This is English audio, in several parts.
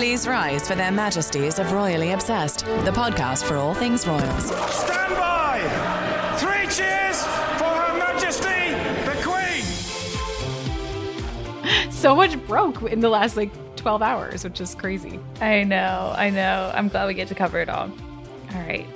Please rise for their majesties of Royally Obsessed, the podcast for all things royals. Stand by! Three cheers for Her Majesty the Queen! So much broke in the last like 12 hours, which is crazy. I know, I know. I'm glad we get to cover it all. All right.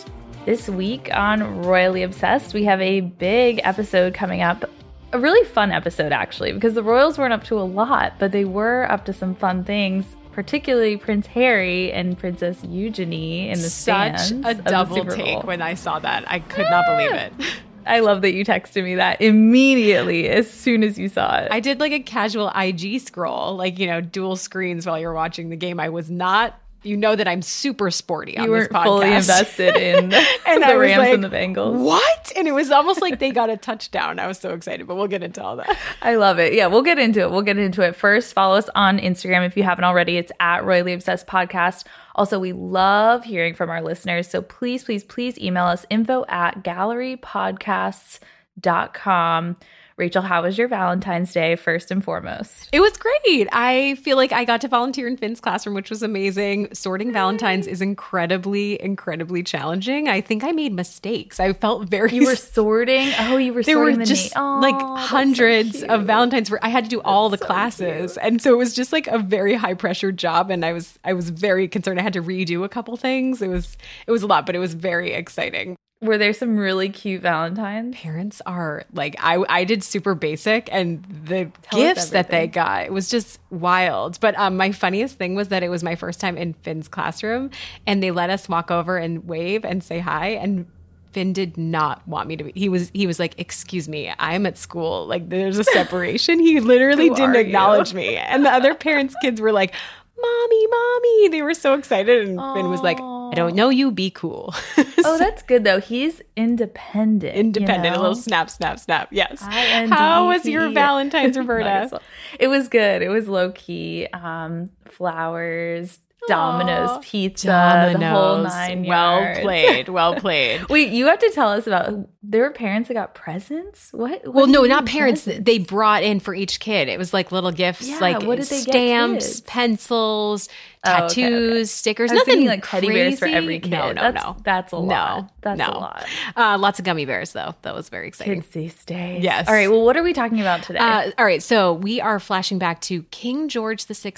This week on Royally Obsessed, we have a big episode coming up. A really fun episode, actually, because the Royals weren't up to a lot, but they were up to some fun things, particularly Prince Harry and Princess Eugenie in the Such stands a double take when I saw that. I could not believe it. I love that you texted me that immediately as soon as you saw it. I did like a casual IG scroll, like, you know, dual screens while you're watching the game. I was not, you know, that I'm super sporty on you this podcast. fully invested in and the I Rams like, and the Bengals. What? And it was almost like they got a touchdown. I was so excited, but we'll get into all that. I love it. Yeah, we'll get into it. We'll get into it. First, follow us on Instagram if you haven't already. It's at Royally Obsessed Podcast. Also, we love hearing from our listeners. So please, please, please email us info at gallerypodcasts.com. Rachel, how was your Valentine's Day first and foremost? It was great. I feel like I got to volunteer in Finn's classroom, which was amazing. Sorting Valentines is incredibly, incredibly challenging. I think I made mistakes. I felt very. You were sorting. Oh, you were there were sorting the just na- like Aw, that's so hundreds of. Valentines. For I had to do all the so classes, and so it was just like a very high pressure job. And I was I was very concerned. I had to redo a couple things. It was it was a lot, but it was very exciting. Were there some really cute Valentines? parents are like I I did super basic and the Tell gifts that they got was just wild. But um my funniest thing was that it was my first time in Finn's classroom and they let us walk over and wave and say hi and Finn did not want me to be. He was he was like, "Excuse me, I'm at school. Like there's a separation." he literally didn't are you? acknowledge me. And the other parents' kids were like, "Mommy, mommy." They were so excited and Finn was like, "I don't know you, be cool." Oh, that's good though. He's independent. you independent. A little snap, snap, snap. Yes. I-N-D-E-P. How was your Valentine's, Roberta? well. It was good. It was low key. Um, flowers, Domino's Aw. pizza, the whole Domino's. nine Well yards. played. Well played. Wait, you have to tell us about. There were parents that got presents. What? what Well, no, not parents. presents? They brought in for each kid. It was like little gifts, Yeah, like what did they stamps, kids? pencils, Oh, okay, tattoos, okay. stickers. I was Nothing thinking like teddy bears for every kid. No, no, that's, no. That's a No, lot. That's no. a lot. Uh, lots of gummy bears, though. That was very exciting. Kids these days. Yes. All right. Well, what are we talking about today? Uh, all right, so we are flashing back to King George VI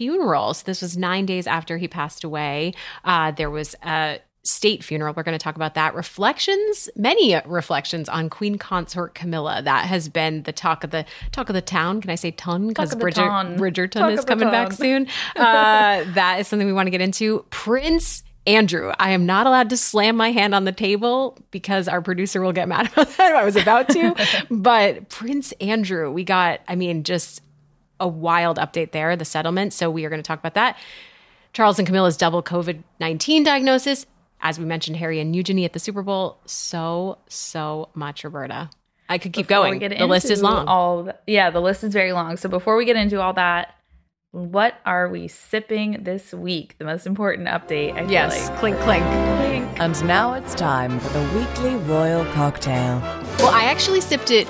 funeral. So this was nine days after he passed away. Uh, there was a state funeral. We're going to talk about that. Reflections, many reflections on Queen Consort Camilla. That has been the talk of the talk of the town. Can I say ton? Because Bridger. Bridgerton Talk is coming back soon. Uh, that is something we want to get into. Prince. Andrew, I am not allowed to slam my hand on the table because our producer will get mad about that. If I was about to. but Prince Andrew, we got, I mean, just a wild update there, the settlement. So we are going to talk about that. Charles and Camilla's double COVID 19 diagnosis. As we mentioned, Harry and Eugenie at the Super Bowl. So, so much, Roberta. I could keep Before we going. get The list is long. All the- yeah, the list is very long. So before we get into all that, what are we sipping this week? The most important update. I feel yes. like. Clink, clink. And now it's time for the weekly royal cocktail. Well, I actually sipped it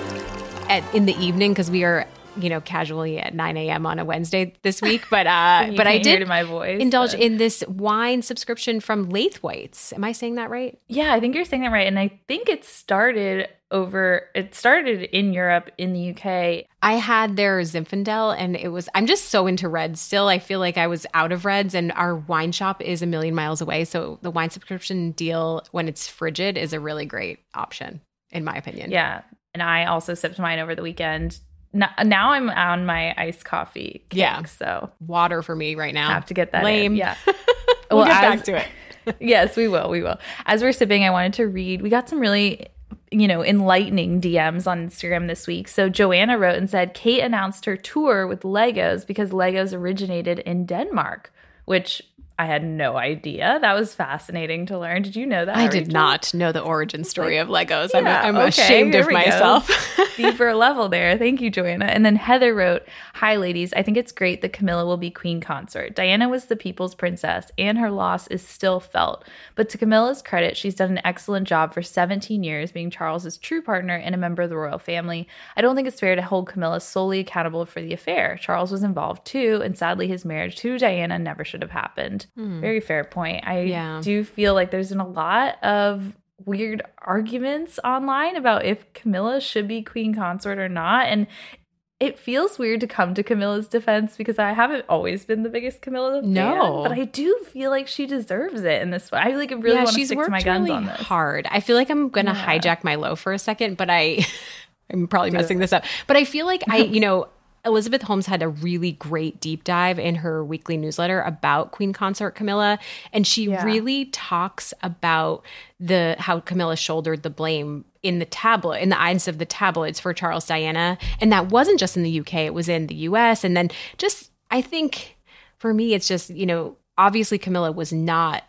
at in the evening because we are, you know, casually at 9 a.m. on a Wednesday this week. But uh, but I did my voice, indulge but- in this wine subscription from Laithwaites. Am I saying that right? Yeah, I think you're saying that right. And I think it started over. It started in Europe, in the UK. I had their Zinfandel and it was I'm just so into reds still. I feel like I was out of reds and our wine shop is a million miles away. So the wine subscription deal when it's frigid is a really great option, in my opinion. Yeah, and I also sipped mine over the weekend. Now, now I'm on my iced coffee. Kick, Yeah. so Water for me right now. have to get that. in. Lame. Yeah. we'll Well, get as- back to it. yes, we will. We will. As we're sipping, I wanted to read. We got some really you know, enlightening DMs on Instagram this week. So Joanna wrote and said Kate announced her tour with Legos because Legos originated in Denmark, which I had no idea. That was fascinating to learn. Did you know that? I did not know the origin story of Legos. I'm, I'm okay, ashamed of myself. Deeper level there. Thank you, Joanna. And then Heather wrote, Hi, ladies. I think it's great that Camilla will be queen consort. Diana was the people's princess, and her loss is still felt. But to Camilla's credit, she's done an excellent job for 17 years being Charles's true partner and a member of the royal family. I don't think it's fair to hold Camilla solely accountable for the affair. Charles was involved too, and sadly, his marriage to Diana never should have happened. Hmm. Very fair point. I Yeah. do feel like there's been a lot of weird arguments online about if Camilla should be queen consort or not. And it feels weird to come to Camilla's defense because I haven't always been the biggest Camilla fan, No. but I do feel like she deserves it in this way. I like really want to stick to my guns really on this. hard. I feel like I'm gonna Yeah. hijack my low for a second, but I I'm probably messing this up. But I feel like I, you know, Elizabeth Holmes had a really great deep dive in her weekly newsletter about Queen Consort Camilla, and she Yeah. really talks about the how Camilla shouldered the blame in the tabloid in the eyes of the tabloids for Charles Diana, and that wasn't just in the UK; it was in the US, and then just I think for me, it's just you know obviously Camilla was not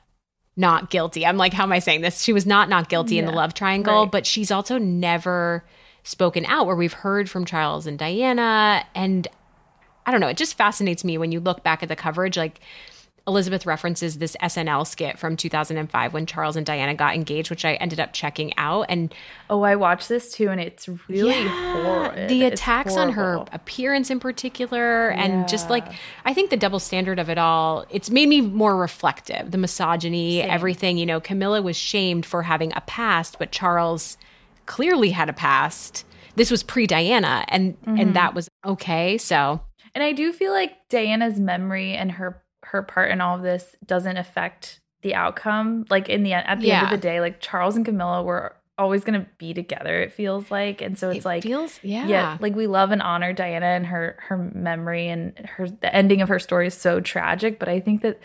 not guilty. I'm like, how am I saying this? She was not not guilty in the love triangle, right. but she's also never spoken out where we've heard from Charles and Diana. And I don't know, it just fascinates me when you look back at the coverage. Like Elizabeth references this SNL skit from 2005 when Charles and Diana got engaged, which I ended up checking out. And Oh, I watched this too, and it's really yeah, horrid. the attacks on her appearance in particular and just like i think the double standard of it all it's made me more reflective the misogyny everything you know camilla was shamed for having a past but charles clearly had a past this was pre-diana and Mm-hmm. and that was okay so And I do feel like Diana's memory and her her part in all of this doesn't affect the outcome. Like in the end, at the end of the day, like Charles and Camilla were always going to be together. It feels like, and so it's it like feels yeah, yeah, like we love and honor Diana and her her memory and her the ending of her story is so tragic. But I think that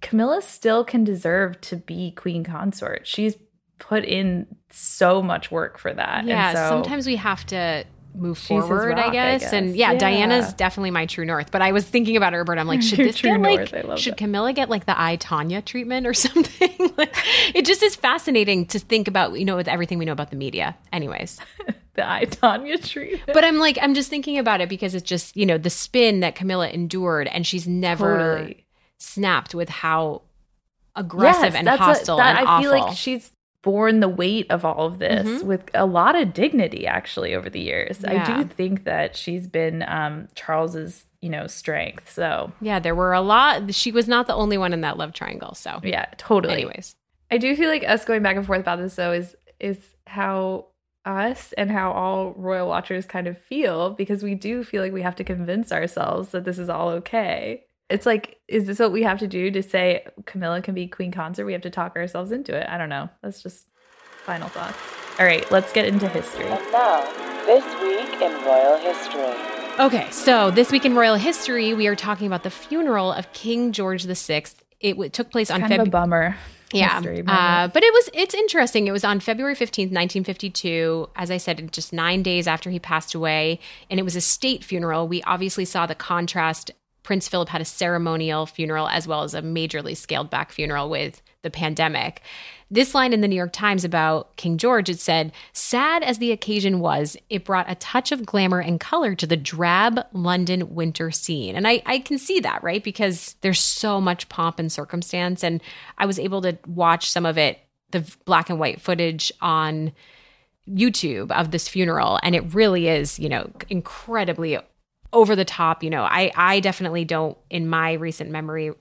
Camilla still can deserve to be queen consort. She's put in so much work for that. and yeah so, sometimes we have to move forward rock, I, I guess. and yeah, Yeah. diana's definitely my true north but i was thinking about her but i'm like should this true get north, I like should camilla get like the i Tonya treatment or something like it just is fascinating to think about you know with everything we know about the media anyways the I Tonya treatment. but i'm like i'm just thinking about it because it's just you know the spin that camilla endured and she's never Totally. snapped with how aggressive and that's a- hostile that and I feel awful like she's borne the weight of all of this Mhm. with a lot of dignity actually over the years. I do think that she's been um Charles's, you know, strength. So, yeah there were a lot she was not the only one in that love triangle so yeah, totally. anyways I do feel like us going back and forth about this though is is how us and how all royal watchers kind of feel because we do feel like we have to convince ourselves that this is all okay. It's like, is this what we have to do to say Camilla can be queen consort? We have to talk ourselves into it. I don't know. That's just final thoughts. All right, let's get into history. And now, this week in royal history. Okay, so this week in royal history, we are talking about the funeral of King George VI. It w- took place on a February. bummer. Yeah, history uh, but it was it's interesting. It was on February fifteenth, nineteen fifty two. As I said, just nine days after he passed away, and it was a state funeral. We obviously saw the contrast. Prince Philip had a ceremonial funeral as well as a majorly scaled back funeral with the pandemic. This line in the New York Times about King George, it said, sad as the occasion was, it brought a touch of glamour and color to the drab London winter scene. And I, I can see that, right? Because there's so much pomp and circumstance. And I was able to watch some of it, the black and white footage on YouTube of this funeral. And it really is, you know, incredibly over the top. You know, I, I definitely don't, in my recent memory,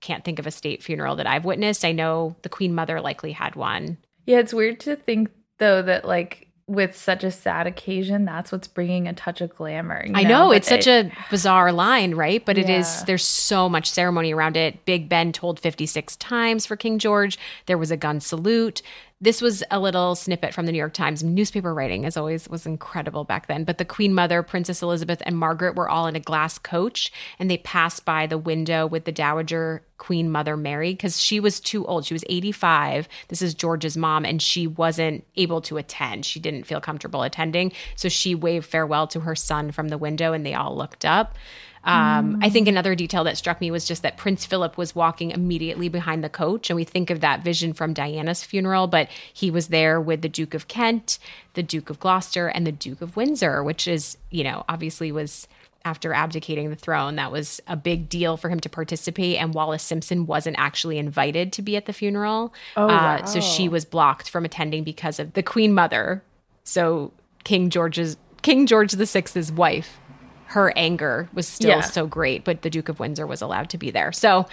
can't think of a state funeral that I've witnessed. I know the Queen Mother likely had one. Yeah, it's weird to think though that like with such a sad occasion, that's what's bringing a touch of glamour. you I know it's such it- a bizarre line, right? But it is. Yeah. There's so much ceremony around it. Big Ben tolled 56 times for King George. There was a gun salute. This was a little snippet from the New York Times. Newspaper writing, as always, was incredible back then. But the Queen Mother, Princess Elizabeth, and Margaret were all in a glass coach, and they passed by the window with the Dowager Queen Mother Mary because she was too old. She was 85. This is George's mom, and she wasn't able to attend. She didn't feel comfortable attending. So she waved farewell to her son from the window, and they all looked up. Um, I think another detail that struck me was just that Prince Philip was walking immediately behind the coach. And we think of that vision from Diana's funeral, but he was there with the Duke of Kent, the Duke of Gloucester, and the Duke of Windsor, which is, you know, obviously was after abdicating the throne. That was a big deal for him to participate. And Wallis Simpson wasn't actually invited to be at the funeral. Oh, uh, So she was blocked from attending because of the Queen Mother. So King George's King George VI's wife her anger was still yeah. so great, but the Duke of Windsor was allowed to be there. So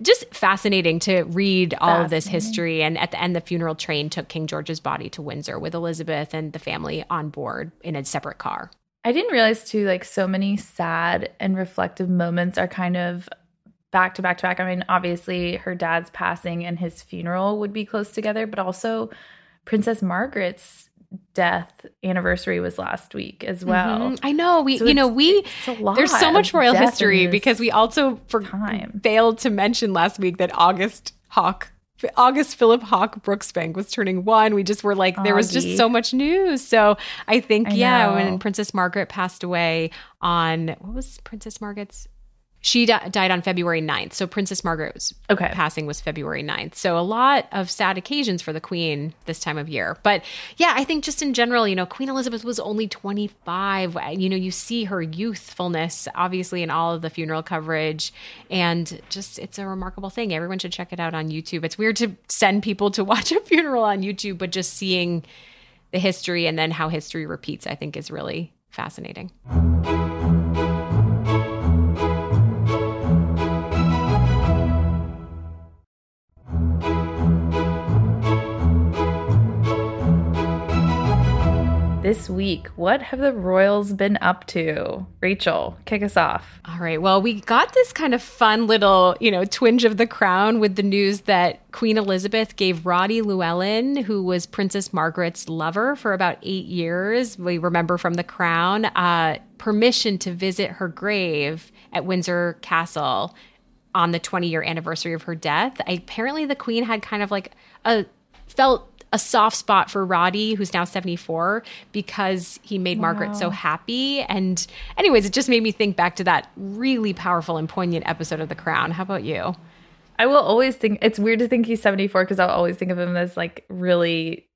just fascinating to read all of this history. And at the end, the funeral train took King George's body to Windsor with Elizabeth and the family on board in a separate car. I didn't realize too, like so many sad and reflective moments are kind of back to back to back. I mean, obviously her dad's passing and his funeral would be close together, but also Princess Margaret's death anniversary was last week as well. Mm-hmm. I know we, so you know, we there's so much royal history because we also for time. failed to mention last week that August Hawke. August Philip Hawke Brooksbank was turning one. We just were like, there was just so much news. So I think, I yeah, when Princess Margaret passed away on what was Princess Margaret's she di- died on February 9th. So Princess Margaret's okay. passing was February 9th. So a lot of sad occasions for the Queen this time of year. But yeah, I think just in general, you know, Queen Elizabeth was only 25. Uh, you know, you see her youthfulness, obviously, in all of the funeral coverage. And just, it's a remarkable thing. Everyone should check it out on YouTube. It's weird to send people to watch a funeral on YouTube, but just seeing the history and then how history repeats, I think is really fascinating. This week. What have the Royals been up to? Rachel, kick us off. All right. Well, we got this kind of fun little, you know, twinge of the crown with the news that Queen Elizabeth gave Roddy Llewellyn, who was Princess Margaret's lover for about eight years, we remember from the crown, uh, permission to visit her grave at Windsor Castle on the 20 year anniversary of her death. I, apparently, the Queen had kind of like a felt a soft spot for Roddy, who's now 74, because he made wow. Margaret so happy. And, anyways, it just made me think back to that really powerful and poignant episode of The Crown. How about you? I will always think it's weird to think he's 74 because I'll always think of him as like really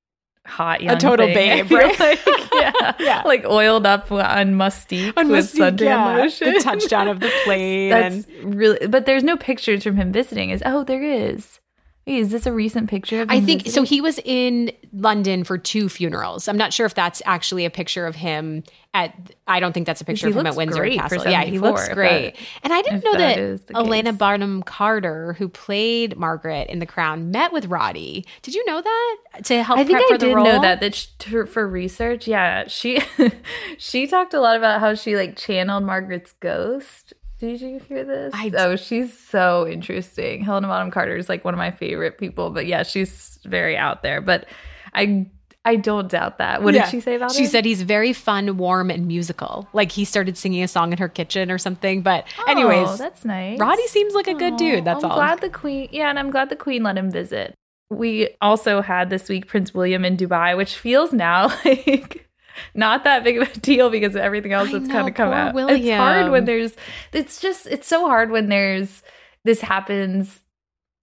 hot young a total thing. babe, right? like, yeah, yeah, like oiled up on musty on with suntan yeah. lotion. The touchdown of the plane. That's and... really, but there's no pictures from him visiting. Is oh, there is. Wait, is this a recent picture of I think visiting? so. He was in London for two funerals. I'm not sure if that's actually a picture of him at. I don't think that's a picture of him at Windsor Castle. Yeah, he looks great. And I didn't know that, that Helena Bonham Carter, who played Margaret in The Crown, met with Roddy. Did you know that to help? I think I did know that. That she, for research, yeah, she she talked a lot about how she like channeled Margaret's ghost did you hear this? I oh, she's so interesting. Helena Bonham Carter is like one of my favorite people, but yeah, she's very out there. But I I don't doubt that. What yeah. did she say about she him? She said he's very fun, warm, and musical. Like he started singing a song in her kitchen or something. But oh, anyways, that's nice. Roddy seems like a good dude. That's I'm all. glad the queen. Yeah, and I'm glad the queen let him visit. We also had this week Prince William in Dubai, which feels now like not that big of a deal because of everything else that's kind of come out. William. It's hard when there's it's just it's so hard when there's this happens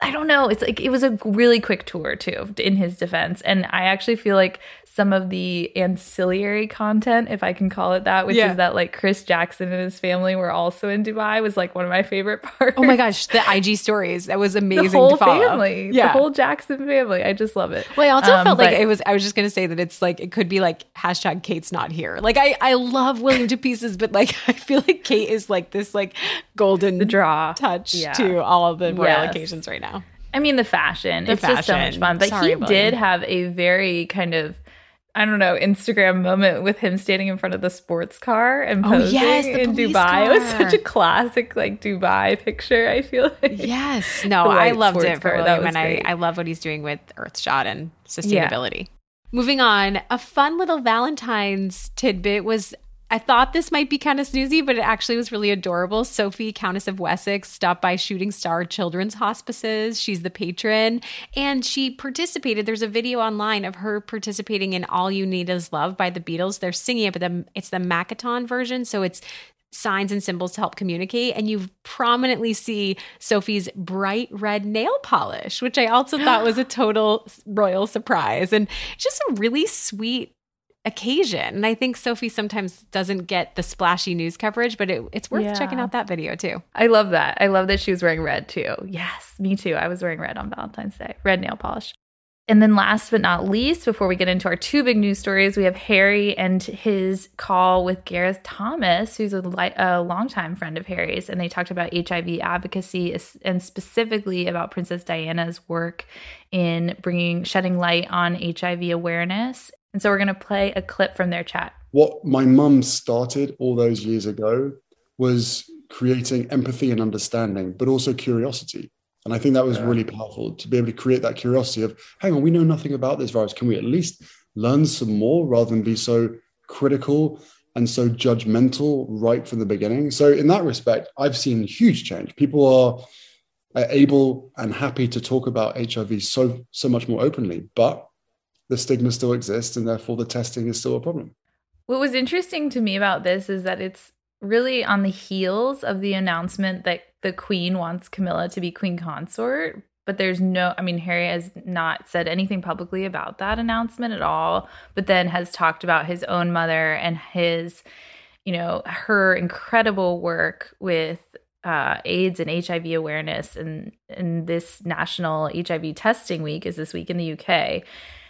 I don't know. It's like it was a really quick tour too, in his defense, and I actually feel like some of the ancillary content, if I can call it that, which yeah. is that like Chris Jackson and his family were also in Dubai, was like one of my favorite parts. Oh my gosh, the IG stories that was amazing. The whole family, yeah, the whole Jackson family. I just love it. Well, I also um, felt like it was. I was just gonna say that it's like it could be like hashtag Kate's not here. Like I, I love William to pieces, but like I feel like Kate is like this like golden the draw touch yeah. to all of the royal yes. occasions right now. I mean, the fashion. The it's fashion. just so much fun. But Sorry, he William. did have a very kind of I don't know, Instagram moment with him standing in front of the sports car and Oh, yes, in Dubai. It was such a classic like Dubai picture, I feel like. Yes. No, I loved it for car, that William, was and I, great. I love what he's doing with Earthshot and sustainability. Moving on, a fun little Valentine's tidbit was. I thought this might be kind of snoozy, but it actually was really adorable. Sophie, Countess of Wessex, stopped by Shooting Star Children's Hospices. She's the patron, and she participated. There's a video online of her participating in "All You Need Is Love" by the Beatles. They're singing it, but the, it's the Makaton version, so it's signs and symbols to help communicate. And you prominently see Sophie's bright red nail polish, which I also thought was a total royal surprise. And just a really sweet occasion. And I think Sophie sometimes doesn't get the splashy news coverage, but it, it's worth Yeah. checking out that video too. I love that. I love that she was wearing red too. Yes, me too. I was wearing red on Valentine's Day, red nail polish. And then last but not least, before we get into our two big news stories, we have Harry and his call with Gareth Thomas, who's a, li- a longtime friend of Harry's. And they talked about HIV advocacy and specifically about Princess Diana's work in bringing, shedding light on HIV awareness. And so we're going to play a clip from their chat. what my mum started all those years ago was creating empathy and understanding, but also curiosity. And I think that was really powerful to be able to create that curiosity of, hang on, we know nothing about this virus. Can we at least learn some more rather than be so critical and so judgmental right from the beginning? So, in that respect, I've seen huge change. People are, are able and happy to talk about HIV so so much more openly, but the stigma still exists, and therefore the testing is still a problem. What was interesting to me about this is that it's really on the heels of the announcement that the queen wants Camilla to be queen consort. But there's no, I mean, Harry has not said anything publicly about that announcement at all, but then has talked about his own mother and his, you know, her incredible work with uh, AIDS and HIV awareness. And, and this national HIV testing week is this week in the UK.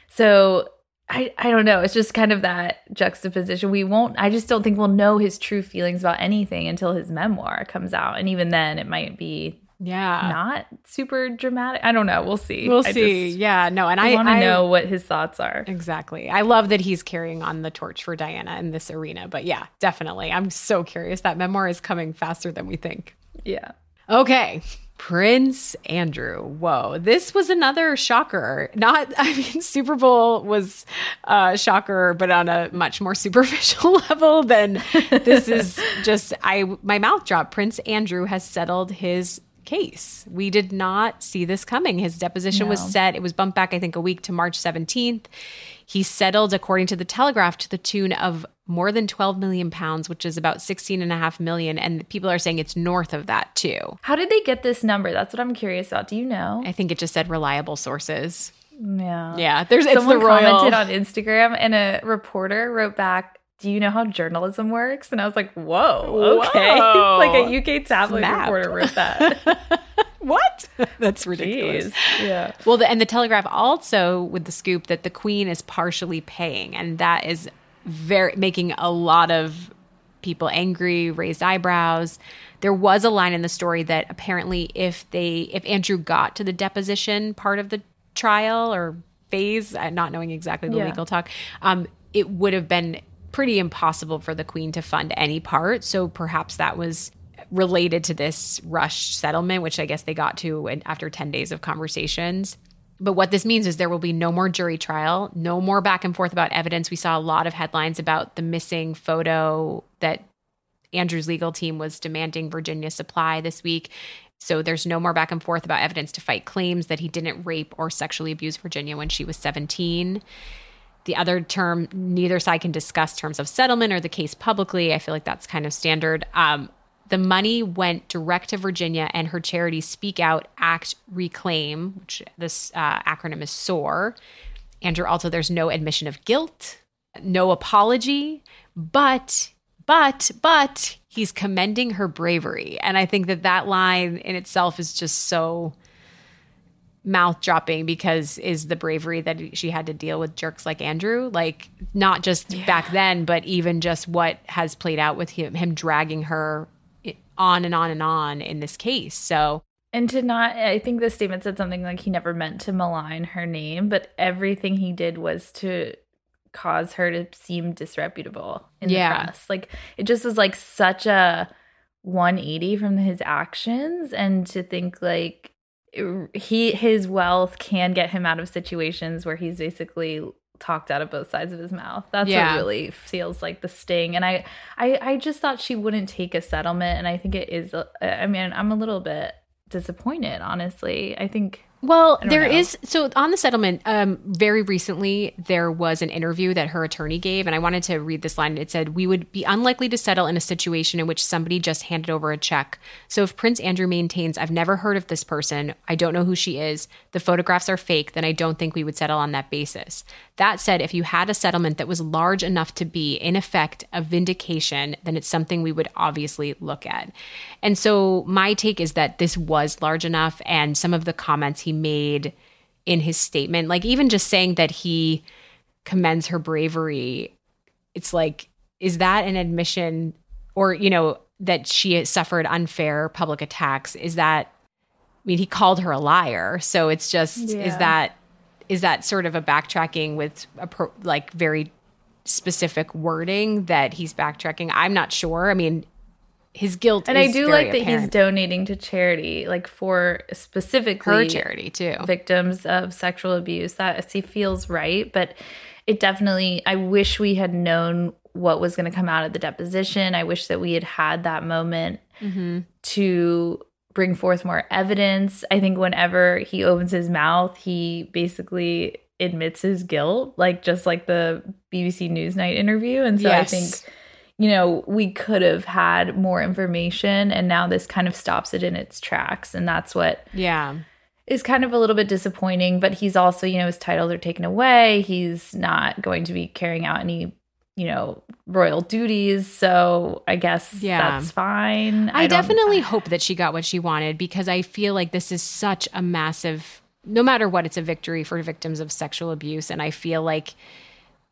So I, I don't know. It's just kind of that juxtaposition. We won't, I just don't think we'll know his true feelings about anything until his memoir comes out. And even then, it might be Yeah. not super dramatic. I don't know. We'll see. We'll I see. just- yeah. No. And I, I want to know what his thoughts are. Exactly. I love that he's carrying on the torch for Diana in this arena. But yeah, definitely. I'm so curious. That memoir is coming faster than we think. Yeah. Okay. Prince Andrew. Whoa. This was another shocker. Not, I mean, Super Bowl was a shocker, but on a much more superficial level than this is just, I, my mouth dropped. Prince Andrew has settled his case. We did not see this coming. His deposition was set. It was bumped back, I think, a week to March 17th. He settled, according to the Telegraph, to the tune of more than 12 million pounds, which is about 16 and a half million. And people are saying it's north of that too. How did they get this number? That's what I'm curious about. Do you know? I think it just said reliable sources. Yeah. Yeah, there's it's Someone the commented on Instagram and a reporter wrote back, Do you know how journalism works? And I was like, Whoa, okay. Whoa. like a UK tabloid reporter wrote that. what? That's ridiculous. Jeez. Yeah. Well, the, and the Telegraph also with the scoop that the Queen is partially paying, and that is very making a lot of people angry, raised eyebrows. There was a line in the story that apparently, if they if Andrew got to the deposition part of the trial or phase, uh, not knowing exactly the Yeah. legal talk, um, it would have been pretty impossible for the Queen to fund any part. So perhaps that was related to this rushed settlement, which I guess they got to after 10 days of conversations. But what this means is there will be no more jury trial, no more back and forth about evidence. We saw a lot of headlines about the missing photo that Andrew's legal team was demanding Virginia supply this week. So there's no more back and forth about evidence to fight claims that he didn't rape or sexually abuse Virginia when she was 17. The other term, neither side can discuss terms of settlement or the case publicly. I feel like that's kind of standard. Um, the money went direct to Virginia and her charity Speak Out, Act, Reclaim, which this uh, acronym is SOAR. Andrew, also, there's no admission of guilt, no apology, but, but, but he's commending her bravery. And I think that that line in itself is just so mouth dropping because is the bravery that she had to deal with jerks like Andrew like not just back then but even just what has played out with him him dragging her on and on and on in this case so And to not, I think the statement said something like he never meant to malign her name, but everything he did was to cause her to seem disreputable in Yeah. the press. Like it just was like such a 180 from his actions and to think like he his wealth can get him out of situations where he's basically talked out of both sides of his mouth. That's Yeah. what really feels like the sting. And I, I, I just thought she wouldn't take a settlement, and I think it is. a- I mean, I'm a little bit disappointed, honestly. I think Well, there know. is so on the settlement. Um, very recently, there was an interview that her attorney gave, and I wanted to read this line. It said, "We would be unlikely to settle in a situation in which somebody just handed over a check. So if Prince Andrew maintains, I've never heard of this person, I don't know who she is, the photographs are fake, then I don't think we would settle on that basis. That said, if you had a settlement that was large enough to be, in effect, a vindication, then it's something we would obviously look at. And so my take is that this was large enough, and some of the comments he made in his statement, like even just saying that he commends her bravery, it's like, is that an admission or, you know, that she suffered unfair public attacks? Is that, I mean, he called her a liar. So it's just, is that, is that sort of a backtracking with a pro, like very specific wording that he's backtracking? I'm not sure. I mean, his guilt and I do like that he's donating to charity, like for specifically her charity too. victims of sexual abuse. That he feels right, but it definitely. I wish we had known what was going to come out of the deposition. I wish that we had had that moment Mm-hmm. to bring forth more evidence. I think whenever he opens his mouth, he basically admits his guilt, like just like the BBC Newsnight interview. And so I think, you know, we could have had more information and now this kind of stops it in its tracks. And that's what Yeah. is kind of a little bit disappointing. But he's also, you know, his titles are taken away. He's not going to be carrying out any, you know, royal duties. So I guess Yeah. that's fine. I, don't- definitely hope that she got what she wanted because I feel like this is such a massive, no matter what, it's a victory for victims of sexual abuse. And I feel like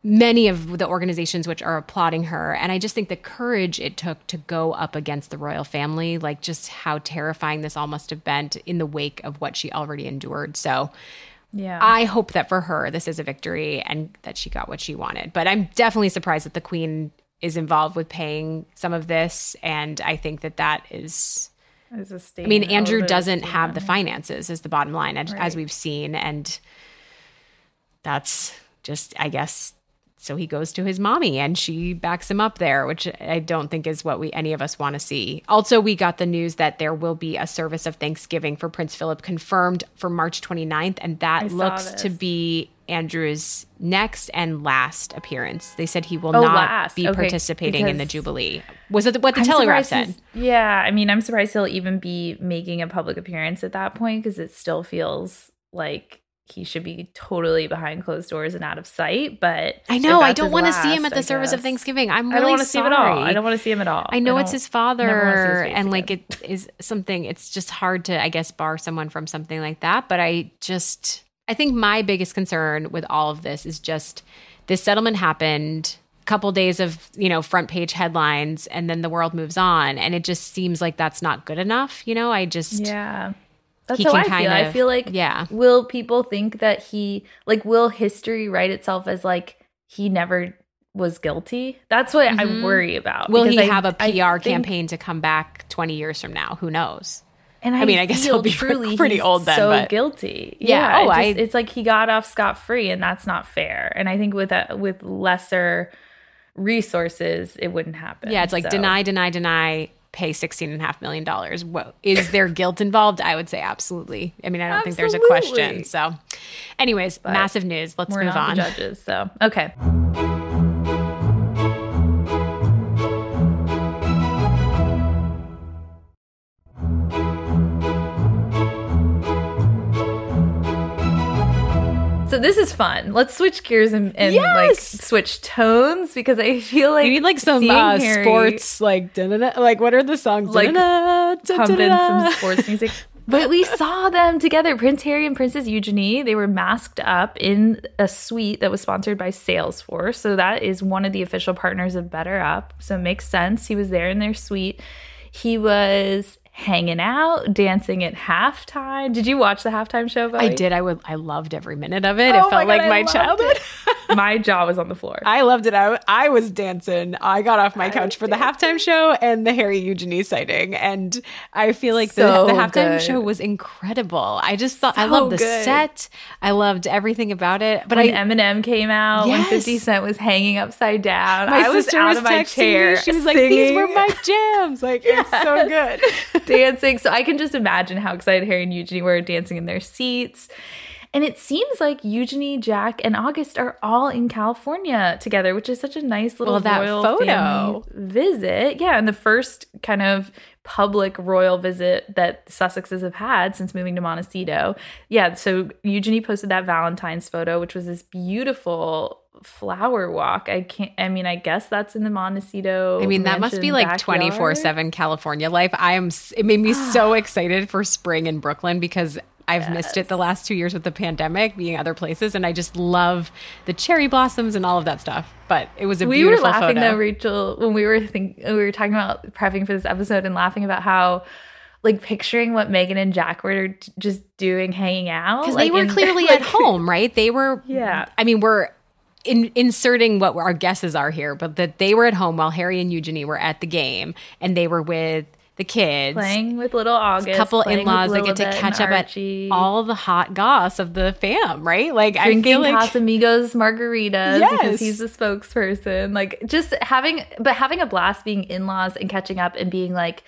many of the organizations which are applauding her, and I just think the courage it took to go up against the royal family, like just how terrifying this all must have been in the wake of what she already endured. So, Yeah. I hope that for her, this is a victory and that she got what she wanted. But I'm definitely surprised that the queen is involved with paying some of this. And I think that that is, As a stain I mean, Andrew doesn't have the finances, is the bottom line, as, as we've seen. And that's just, I guess, so he goes to his mommy and she backs him up there, which I don't think is what we any of us want to see. Also, we got the news that there will be a service of Thanksgiving for Prince Philip confirmed for March 29th, and that I looks to be Andrew's next and last appearance. They said he will Oh, not last. be Okay, participating in the Jubilee. Was it what the I'm Telegraph said? Yeah, I mean, I'm surprised he'll even be making a public appearance at that point because it still feels like he should be totally behind closed doors and out of sight. But I know. I don't want to see him at the I service of. Thanksgiving. I'm I really don't want to see him at all. I don't want to see him at all. I know it's his his father, face and like again. it is something. It's just hard to, I guess, bar someone from something like that. But I just, I think my biggest concern with all of this is just this settlement happened. Couple days of you know front page headlines, and then the world moves on, and it just seems like that's not good enough. You know, I just Yeah. That's He how can I feel. kind I feel like yeah. will people think that he like will history write itself as like he never was guilty? That's what I worry about. Mm-hmm. will he I- have a PR think- campaign to come back twenty years from now? Who knows? And I, I mean, I guess he'll be truly pretty old then, So but- guilty. Yeah, Yeah. oh, it I- it's like he got off scot free, and that's not fair. And I think with a, with lesser resources, it wouldn't happen. Yeah, it's like So- deny, deny, deny, pay sixteen and a half million dollars. What is there guilt involved? I would say absolutely. I mean, I don't think there's a question. So, anyways, massive news. Let's move on. judges. So okay. So this is fun. Let's switch gears and, and like switch tones because I feel like You need like some uh, Harry sports, like da-da-da, like what are the songs? Like, Da-da-da, pump in some sports music. But we saw them together, Prince Harry and Princess Eugenie. They were masked up in a suite that was sponsored by Salesforce. So that is one of the official partners of BetterUp. So it makes sense. He was there in their suite. He was hanging out, dancing at halftime. Did you watch the halftime show? Bowie? I did. I would. I loved every minute of it. Oh it my felt God, like I my childhood. my jaw was on the floor. I loved it. I, I was dancing. I got off my I couch for the halftime show and the Harry Eugenie sighting, and I feel like So the, the halftime good. show was incredible. I just thought I loved the good. set. I loved everything about it. But when I Eminem came out, when 50 Cent was hanging upside down, my I was out was of my chair. me. She was like, "These were my jams." Like it's so good. dancing. So I can just imagine how excited Harry and Eugenie were dancing in their seats. And it seems like Eugenie, Jack, and August are all in California together, which is such a nice little Well, that royal photo. visit. Yeah, and the first kind of public royal visit that Sussexes have had since moving to Montecito. Yeah, so Eugenie posted that Valentine's photo, which was this beautiful flower walk. I can't. I mean, I guess that's in the Montecito. I mean, that must be like 24 7 California life. I am. It made me so excited for spring in Brooklyn because I've missed it the last two years with the pandemic, being other places, and I just love the cherry blossoms and all of that stuff. But it was a we were laughing photo. though, Rachel, when we were think we were talking about prepping for this episode and laughing about how. Like picturing what Meghan and Jack were t- just doing, hanging out, because like they were in- clearly at home, right? They were. Yeah. I mean, we're. In, inserting what our guesses are here, but that they were at home while Harry and Eugenie were at the game, and they were with the kids, playing with little August, couple in-laws that get to catch up Archie, at all the hot goss of the fam, right? Like I drinking feel like Casamigos margaritas Yes. because he's the spokesperson. Like just having, but having a blast being in-laws and catching up and being like.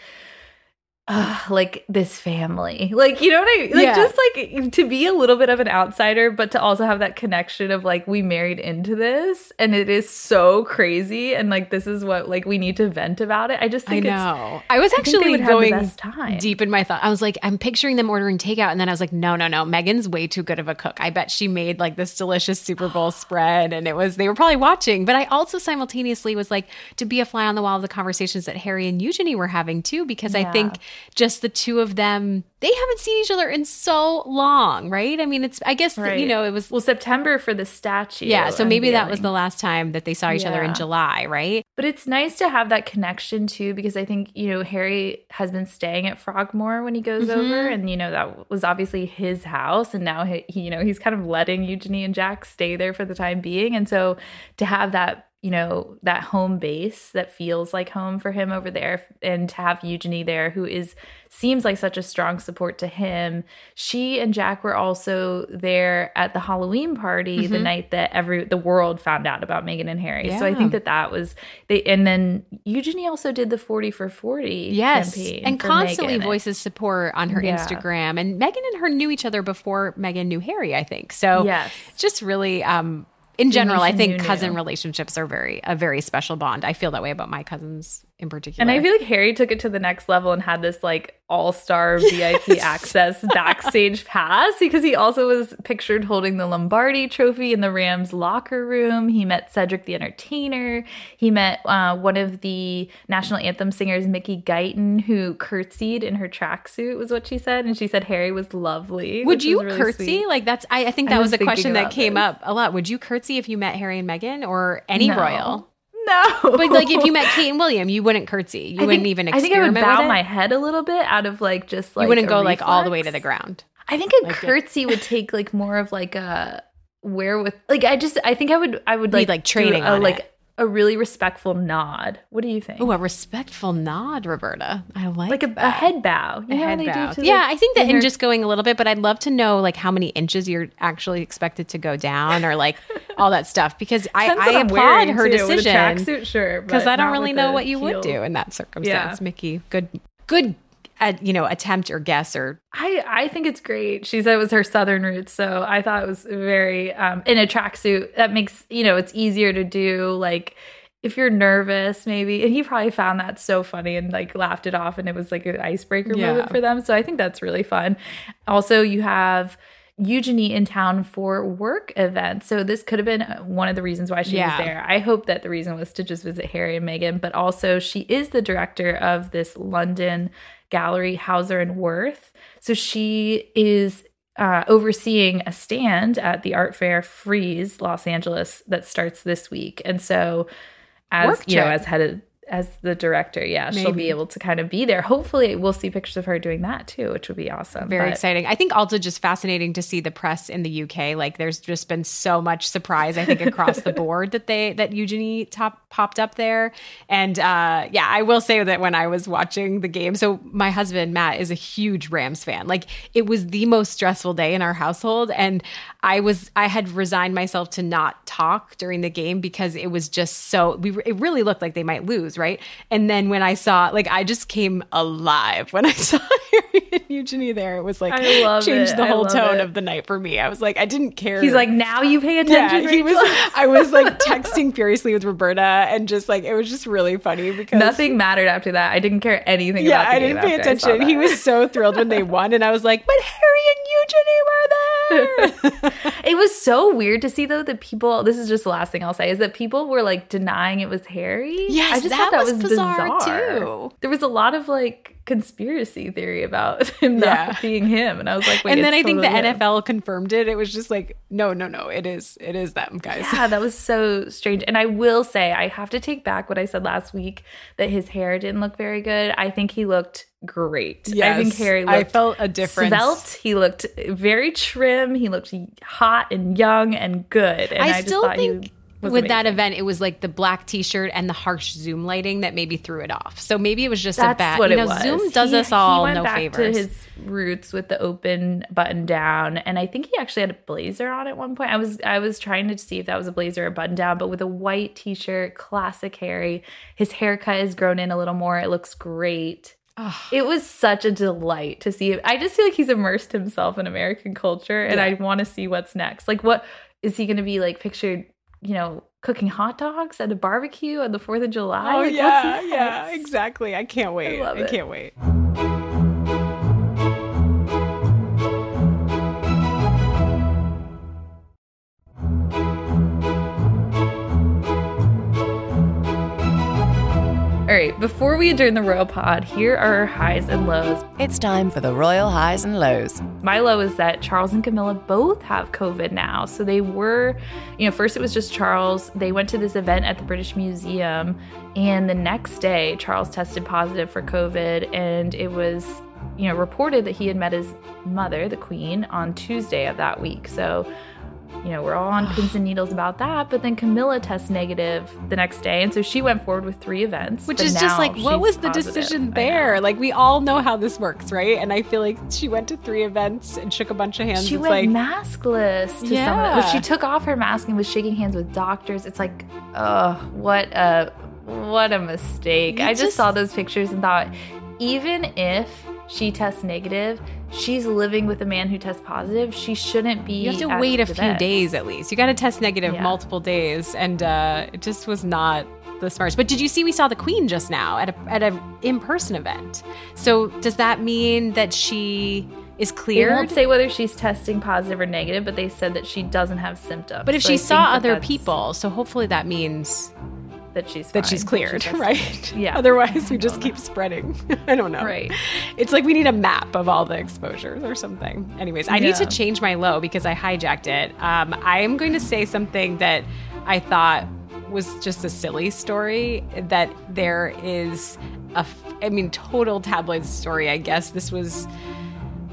"Ugh, like this family, like you know what I mean? Like Yeah. just like to be a little bit of an outsider, but to also have that connection of like we married into this, and it is so crazy, and like this is what like we need to vent about it. I just I think it's know. I was actually the going best time. deep in my thought. I was like, I'm picturing them ordering takeout, and then I was like, no, no, no. Meghan's way too good of a cook. I bet she made like this delicious Super Bowl spread, and it was they were probably watching. But I also simultaneously was like to be a fly on the wall of the conversations that Harry and Eugenie were having too, because I think just the two of them, they haven't seen each other in so long, right? I mean, it's I guess Right. you know it was well September for the statue. yeah. So maybe that was the last time that they saw each other in July, right? But it's nice to have that connection too, because I think, you know, Harry has been staying at Frogmore when he goes Mm-hmm. over. And, you know, that was obviously his house. And now, he, you know, he's kind of letting Eugenie and Jack stay there for the time being. And so to have that, you know, that home base that feels like home for him over there and to have Eugenie there, who is, seems like such a strong support to him. She and Jack were also there at the Halloween party the night that every, the world found out about Meghan and Harry. So I think that that was they and then Eugenie also did the 40 for 40 Yes, campaign and constantly Meghan. voices support on her Yeah. Instagram. And Meghan and her knew each other before Meghan knew Harry, I think. So Yes. just really, um, in general, I think cousin relationships are very a very special bond. I feel that way about my cousins in particular. and I feel like Harry took it to the next level and had this like all-star VIP access backstage pass because he also was pictured holding the Lombardi trophy in the Rams locker room. He met Cedric the Entertainer. He met uh, one of the national anthem singers, Mickey Guyton, who curtsied in her tracksuit, was what she said. And she said Harry was lovely. would you really curtsy? sweet. Like that's I, I think I that was was, a question that came this. up a lot. Would you curtsy if you met Harry and Meghan or any No. royal? No. But like if you met Kate and William, you wouldn't curtsy. You I wouldn't think- even I experiment think I would bow with my head a little bit out of like just like you wouldn't a go like all the way to the ground. I think a Like, yeah. curtsy would take like more of like a where with like I just I think I would I would Need, like like, training a, on like it. A really respectful nod. What do you think? Oh, a respectful nod, Roberta. I like like a, a head bow. You a head bow. yeah, I think that in in just going a little bit, but I'd love to know like how many inches you're actually expected to go down or like all that stuff because I, I applaud her too, decision tracksuit, sure, because I don't really know what you would do in that circumstance. Yeah. Mickey, good, good, uh, you know, attempt or guess or I I think it's great. She said it was her southern roots, so I thought it was very um in a tracksuit. That makes you know it's easier to do. Like if you're nervous, maybe, and he probably found that so funny and like laughed it off, and it was like an icebreaker Yeah. moment for them. So I think that's really fun. Also, you have. Eugenie in town for work events. So this could have been one of the reasons why she Yeah. was there. I hope that the reason was to just visit Harry and Meghan, but also she is the director of this London gallery, Hauser and Wirth. So she is uh, overseeing a stand at the art fair Frieze Los Angeles that starts this week. And so, as Work you know, as head of as the director. Yeah, she'll be able to kind of be there. Hopefully, we'll see pictures of her doing that too, which would be awesome. Very But- exciting. I think also just fascinating to see the press in the UK. Like there's just been so much surprise, I think, across the board that they that Eugenie top popped up there. And uh yeah, I will say that when I was watching the game, so my husband Matt is a huge Rams fan. Like it was the most stressful day in our household. And I was I had resigned myself to not talk during the game because it was just so we it really looked like they might lose, right? And then when I saw like I just came alive when I saw Harry and Eugenie there. It was like I love changed it. the whole tone it. of the night for me. I was like, I didn't care. He's like, now you pay attention. yeah, he was. I was like texting furiously with Roberta, and just like it was just really funny because Nothing mattered after that. I didn't care anything Yeah, I didn't pay after I saw attention. He was so thrilled when they won, and I was like, "But Harry and Eugenie were there." It was so weird to see though that people. This is just the last thing I'll say is that people were like denying it was Harry. Yes, I just that thought that was was, bizarre, bizarre, too. There was a lot of like conspiracy theory about him Yeah. not being him, and I was like, Wait, and then I think the him. NFL confirmed it. It was just like, no, no, no, it is, it is them guys. Yeah, that was so strange. And I will say, I have to take back what I said last week that his hair didn't look very good. I think he looked great. I think Yes, Harry I felt a difference. Svelte. He looked very trim. He looked hot and young and good. And I, I, just still thought think with that event, it was like the black T-shirt and the harsh Zoom lighting that maybe threw it off. So maybe it was just a That's bad. what you it know, was. Zoom does He- us all he went no back favors. To his roots with the open button down, and I think he actually had a blazer on at one point. I was I was trying to see if that was a blazer or a button down, but with a white t-shirt, classic Harry. His haircut is grown in a little more. It looks great. It was such a delight to see him. I just feel like he's immersed himself in American culture, and I want to see what's next. Like, what is he going to be like? Pictured, you know, cooking hot dogs at a barbecue on the Fourth of July. Oh Like, yeah, yeah, exactly. I can't wait. I, love it. can't wait. Right, before we adjourn the Royal Pod, here are our highs and lows. It's time for the royal highs and lows. My low is that Charles and Camilla both have COVID now. So they were, you know, first it was just Charles. They went to this event at the British Museum, and the next day, Charles tested positive for COVID, and it was, you know, reported that he had met his mother, the Queen, on Tuesday of that week. So, you know, we're all on pins and needles about that. But then Camilla tests negative the next day, and so she went forward with three events. Which is just like, what was the decision there? Like, we all know how this works, right? And I feel like she went to three events and shook a bunch of hands. She it's went like, maskless to some of Yeah. She took off her mask and was shaking hands with doctors. It's like, oh, what a what a mistake. You I just, just- saw those pictures and thought, even if she tests negative, she's living with a man who tests positive. She shouldn't be. you have to wait a few events. days at least. You got to test negative Yeah. multiple days, and uh, it just was not the smartest. But did you see we saw the Queen just now at a at an in person event? So does that mean that she is clear. They won't say whether she's testing positive or negative, but they said that she doesn't have symptoms. but if So she I saw that other people, so hopefully that means that she's that fine, she's cleared, she right? Yeah. Otherwise, we just keep spreading. I don't know. Right. It's like we need a map of all the exposures or something. Anyways, I need to change my low because I hijacked it. Um, I am going to say something that I thought was just a silly story. That there is a, f- I mean, total tabloid story. I guess this was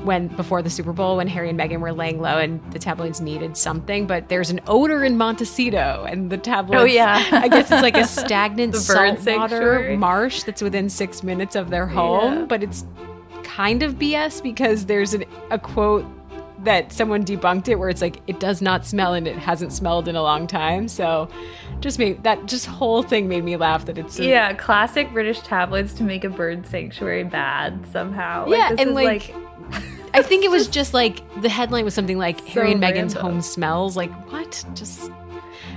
when before the Super Bowl when Harry and Meghan were laying low and the tabloids needed something, but there's an odor in Montecito and the tabloids. Oh, yeah. I guess it's like a stagnant saltwater marsh that's within six minutes of their home, Yeah. but it's kind of BS because there's an, a quote that someone debunked it where it's like it does not smell and it hasn't smelled in a long time. So just made that just whole thing made me laugh that it's a- Yeah, classic British tabloids to make a bird sanctuary bad somehow. Yeah, this and is like, I think it was just like the headline was something like Harry and Meghan's random. home smells. Like what? Just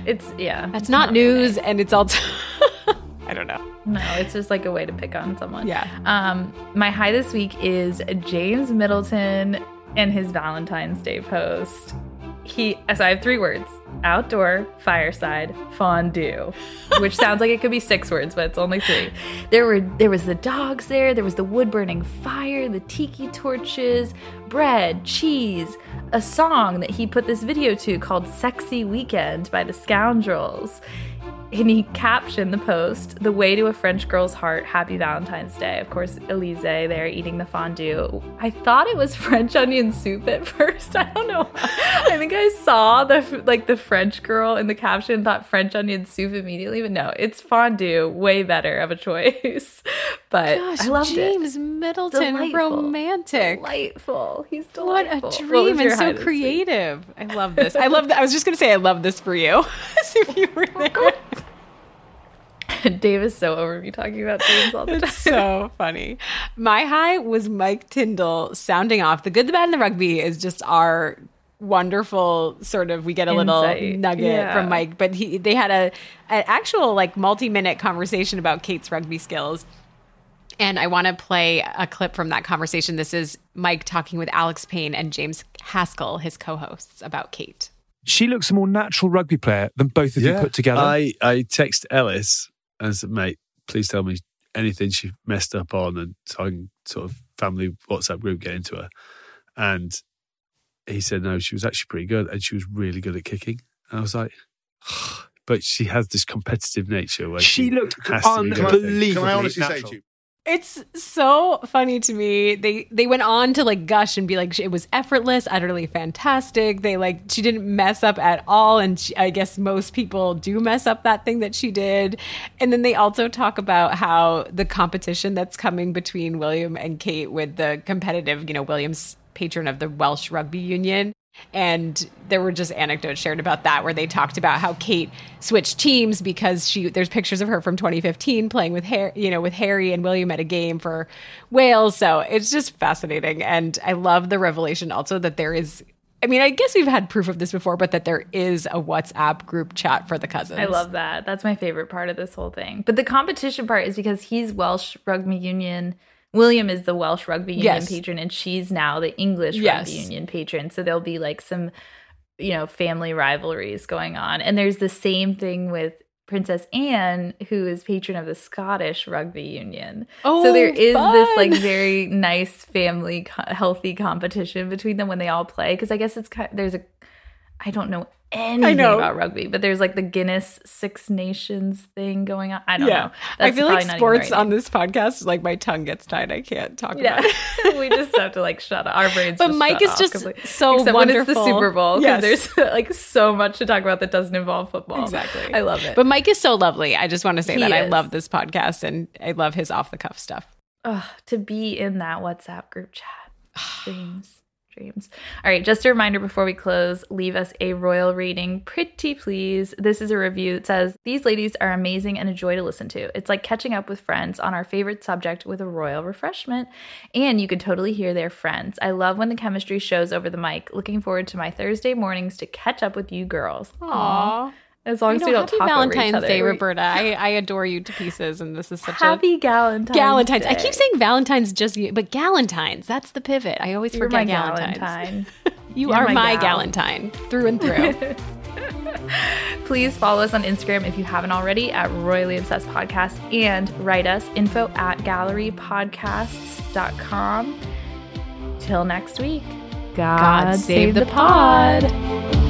it's yeah. that's it's not, very news, nice. and it's all. I don't know. No, it's just like a way to pick on someone. Yeah. Um, my high this week is James Middleton and his Valentine's Day post. He so I have three words: outdoor, fireside, fondue, which sounds like it could be six words, but it's only three. There were there was the dogs there, there was the wood burning fire, the tiki torches, bread, cheese, a song that he put this video to called "Sexy Weekend" by the Scoundrels. And he captioned the post, The Way to a French Girl's Heart, Happy Valentine's Day. Of course, Alizée there eating the fondue. I thought it was French onion soup at first. I don't know. I think I saw the like the French girl in the caption, thought French onion soup immediately, but no, it's fondue. Way better of a choice. But Gosh, I loved James it. Middleton, Delightful. romantic. Delightful. He's delightful. What a dream was and so creative. I love this. I love that. I was just going to say, I love this for you. If you were there. Dave is so over me talking about James all the time. It's so funny. My high was Mike Tindall sounding off. The good, the bad, and the rugby is just our wonderful sort of we get a little Insight. nugget Yeah. from Mike, but he they had a an actual like multi-minute conversation about Kate's rugby skills. And I want to play a clip from that conversation. This is Mike talking with Alex Payne and James Haskell, his co-hosts, about Kate. She looks a more natural rugby player than both of you put together. I, I text Ellis and said, mate, please tell me anything she messed up on and so I can sort of family WhatsApp group get into her. And he said, no, she was actually pretty good and she was really good at kicking. And I was like, but she has this competitive nature where She she, looked has to be unbelievably Can I honestly say natural. to you, It's so funny to me. They they went on to like gush and be like it was effortless, utterly fantastic. They like she didn't mess up at all, and she, I guess most people do mess up that thing that she did. And then they also talk about how the competition that's coming between William and Kate with the competitive, you know, William's patron of the Welsh Rugby Union. And there were just anecdotes shared about that where they talked about how Kate switched teams because she there's pictures of her from 2015 playing with Harry, you know, with Harry and William at a game for Wales. So it's just fascinating. And I love the revelation also that there is I mean, I guess we've had proof of this before, but that there is a WhatsApp group chat for the cousins. I love that. That's my favorite part of this whole thing. But the competition part is because he's Welsh Rugby Union. William is the Welsh Rugby Union Yes. patron, and she's now the English Yes. Rugby Union patron. So there'll be like some, you know, family rivalries going on. And there's the same thing with Princess Anne, who is patron of the Scottish Rugby Union. Oh, so there is this like very nice family, co- healthy competition between them when they all play. Because I guess it's kind of, there's a, I don't know anything know. about rugby, but there's like the Guinness Six Nations thing going on. I don't yeah. know. I feel like probably not even the sports right on this podcast, like my tongue gets tied. I can't talk Yeah, about it. we just have to like shut up. Our brains. But Mike is just completely. so Except when it's the. Super Bowl Yes. because there's like so much to talk about that doesn't involve football. Exactly. I love it. But Mike is so lovely. I just want to say He that I love this podcast and I love his off the cuff stuff. Ugh, to be in that WhatsApp group chat. Dreams. Dreams. All right, just a reminder before we close leave us a royal rating, pretty please. This is a review that says, These ladies are amazing and a joy to listen to. It's like catching up with friends on our favorite subject with a royal refreshment. And you can totally hear they're friends. I love when the chemistry shows over the mic. Looking forward to my Thursday mornings to catch up with you girls. Aw. As long You as know, we don't happy talk Valentine's other. Day, Roberta. I, I adore you to pieces, and this is such a Happy a Galentine's Galentine's. I keep saying Valentine's just you, but Galentine's. That's the pivot. I always You're forget my Galentine's. Galentine. You You're are my my, gal. Galentine through and through. Please follow us on Instagram if you haven't already at Royally Obsessed Podcast and write us info at gallerypodcasts.com. Till next week, God, save the pod.